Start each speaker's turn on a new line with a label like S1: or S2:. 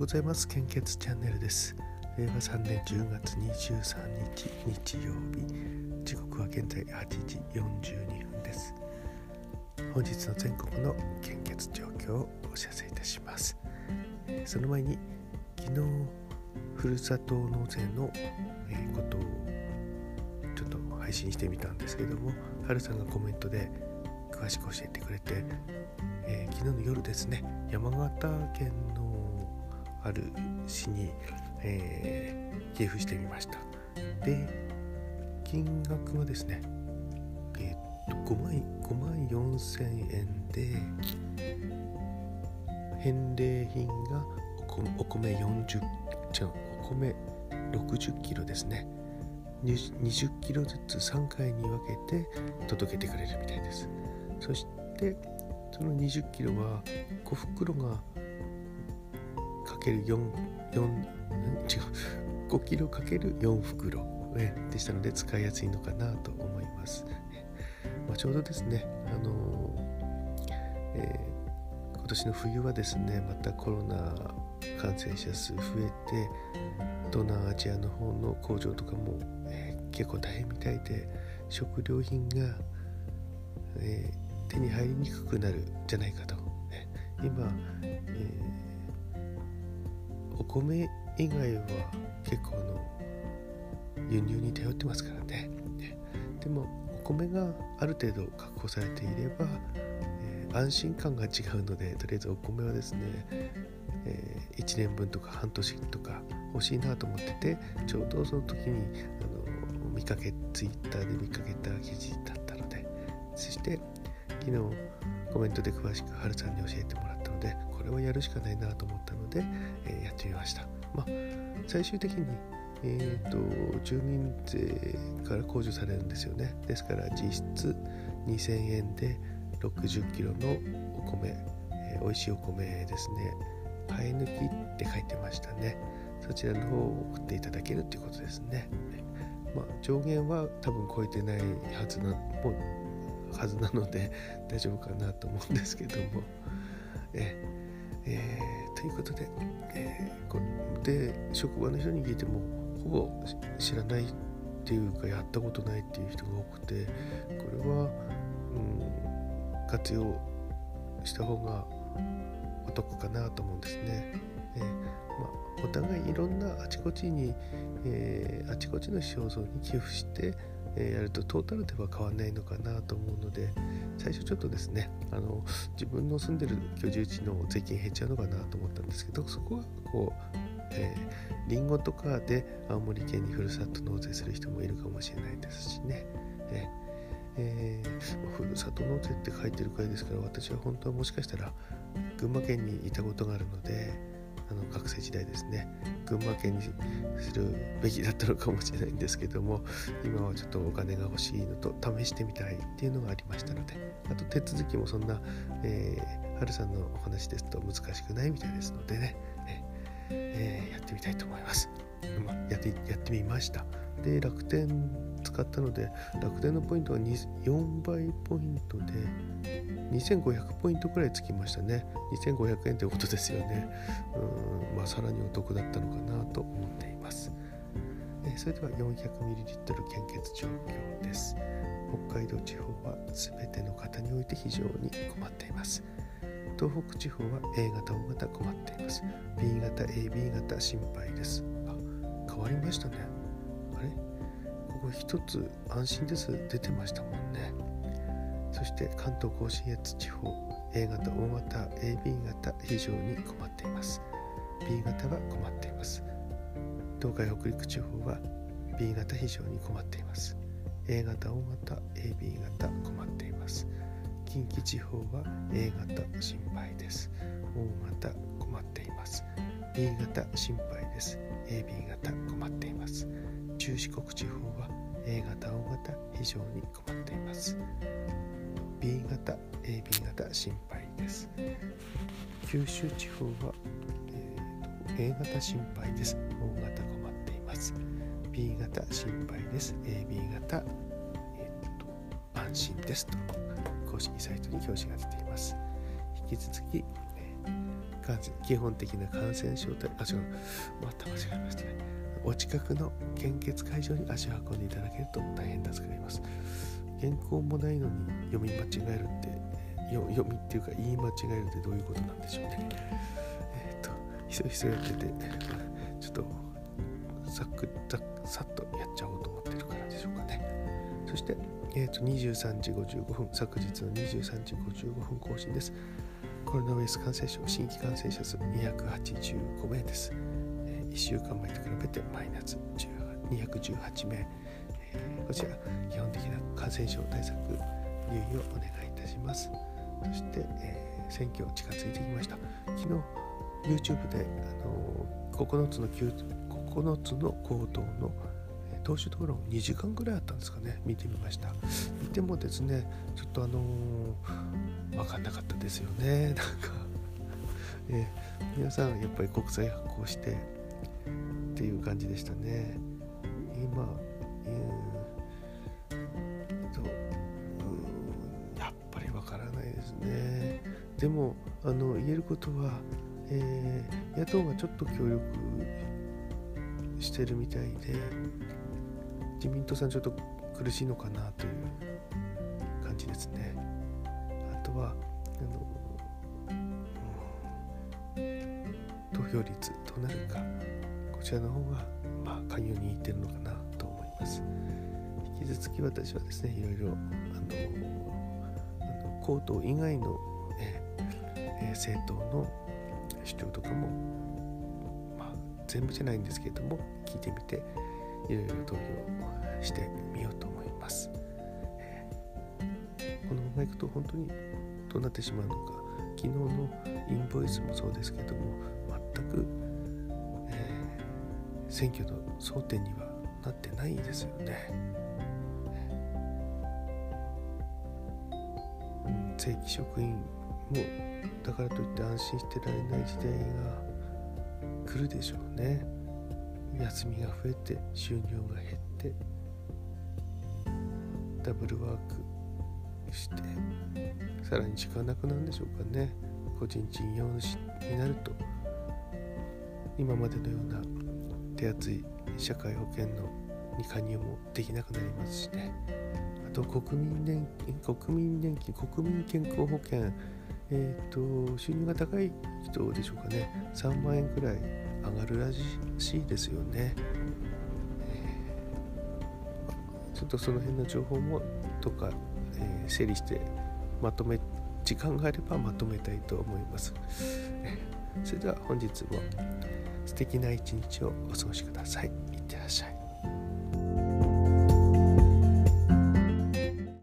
S1: ございます。献血チャンネルです。令和3年10月23日日曜日。時刻は現在8時42分です。本日の全国の献血状況をお知らせいたします。その前に昨日ふるさと納税のことをちょっと配信してみたんですけどもはるさんがコメントで詳しく教えてくれて、えー、昨日の夜ですね山形県のある市に、えー、寄付してみました。で金額はですねえー、と5万 ,5 万4千円で返礼品がお米40違うお米60キロですね。20キロずつ3回に分けて届けてくれるみたいです。そしてその20キロは5袋が4 4違う。5キロかける4袋、ね、でしたので使いやすいのかなと思います、まあ、ちょうどですねあのえー、今年の冬はですねまたコロナ感染者数増えて東南アジアの方の工場とかも、えー、結構大変みたいで食料品が、え、手に入りにくくなるんじゃないかと、ね、今、えー、お米以外は結構あの輸入に頼ってますからね。でもお米がある程度確保されていれば、えー、安心感が違うのでとりあえずお米はですね、えー、1年分とか半年とか欲しいなと思っててちょうどその時にあの見かけツイッターで見かけた記事だったのでそして昨日コメントで詳しくはるさんに教えてもらったのでこれはやるしかないなと思ったので、えー、やってみました、まあ、最終的にえーと、住民税から控除されるんですよねですから実質2000円で60キロのお米、えー、美味しいお米ですね生え抜きって書いてましたねそちらの方を送っていただけるということですね。まあ、上限は多分超えてないはずなもはずなので大丈夫かなと思うんですけども。ええー、ということで,、えー、こで職場の人に聞いてもほぼ知らないっていうかやったことないっていう人が多くてこれは、うん、活用した方がお得かなと思うんですね。えーまあ、お互いいろんなあちこちに、えー、あちこちの肖像に寄付して、え、やるとトータルでは変わらないのかなと思うので最初ちょっとですねあの自分の住んでる居住地の税金減っちゃうのかなと思ったんですけどそこはこうえー、リンゴとかで青森県にふるさと納税する人もいるかもしれないですしね、ええー、ふるさと納税って書いてるくらいですから私は本当はもしかしたら群馬県にいたことがあるのであの学生時代ですね。群馬県にするべきだったのかもしれないんですけども今はちょっとお金が欲しいのと試してみたいっていうのがありましたのであと手続きもそんな、えー、はるさんのお話ですと難しくないみたいですのでね、えー、やってみたいと思います、まやってやってみました。で楽天使ったので楽天のポイントは4倍ポイントで2500ポイントくらいつきましたね。2500円ということですよね。うんまあさらにお得だったのかなと思っています。えそれでは 400ml 献血状況です。北海道地方は全ての方において非常に困っています。東北地方は A 型 O 型困っています。B 型 AB 型心配です。あ変わりましたね。あれ？ここ一つ安心です。出てましたもんね。そして関東甲信越地方 A 型 O 型 AB 型非常に困っています。B 型は困っています。東海北陸地方は B 型非常に困っています。A 型 O 型 AB 型困っています。近畿地方は A 型心配です。O 型困っています。B 型心配です。AB 型困っています。中四国地方は A 型 O 型非常に困っています。B 型 AB 型心配です。九州地方は、えー、A 型心配です。O 型困っています。B 型心配です。AB 型、えーと、安心ですと。公式サイトに表示が出ています。引き続き、えー、基本的な感染症対あ違う。また。間違えましたね。お近くの献血会場に足を運んでいただけると大変助かります。原稿もないのに読み間違えるって読みっていうか言い間違えるってどういうことなんでしょうねえっ、ー、とひそひそやっててちょっとさっくさっとやっちゃおうと思ってるからでしょうかねそしてえーと、23時55分、昨日の23時55分更新です。コロナウイルス感染症、新規感染者数285名です。えー、1週間前と比べてマイナス218名、こちら、基本的な感染症対策、留意をお願いいたします。そして、えー、選挙近づいてきました。昨日、YouTube で、あのー、9つの9つの行動の投手討論2時間ぐらいあったんですかね見てみました見てもですねちょっとあのー、分かんなかったですよね なんか、えー、皆さんやっぱり国債発行してっていう感じでしたね今、えー、とやっぱり分からないですね。でもあの言えることは、えー、野党がちょっと協力してるみたいで自民党さんちょっと苦しいのかなという感じですね。あとはあの、うん、投票率どうなるかこちらの方がまあ関与にいってるのかなます。引き続き私はですねいろいろあのあの公党以外の、ええ政党の主張とかも、まあ、全部じゃないんですけれども聞いてみていろいろ投票してみようと思います、えー、このままいくと本当にどうなってしまうのか昨日のインボイスもそうですけども全く、えー、選挙の争点にはなってないですよね、正規職員もだからといって安心してられない時代が来るでしょうね。休みが増えて収入が減ってダブルワークしてさらに時間なくなるんでしょうかね。個人事業主になると今までのような手厚い社会保険のに加入もできなくなりますしね。あと国民年金国民年金国民健康保険えっ、ー、と収入が高い人でしょうかね。3万円くらい上がるらしいですよね、ちょっとその辺の情報もとか、えー、整理してまとめ時間があればまとめたいと思います、それでは本日も素敵な一日をお過ごしください。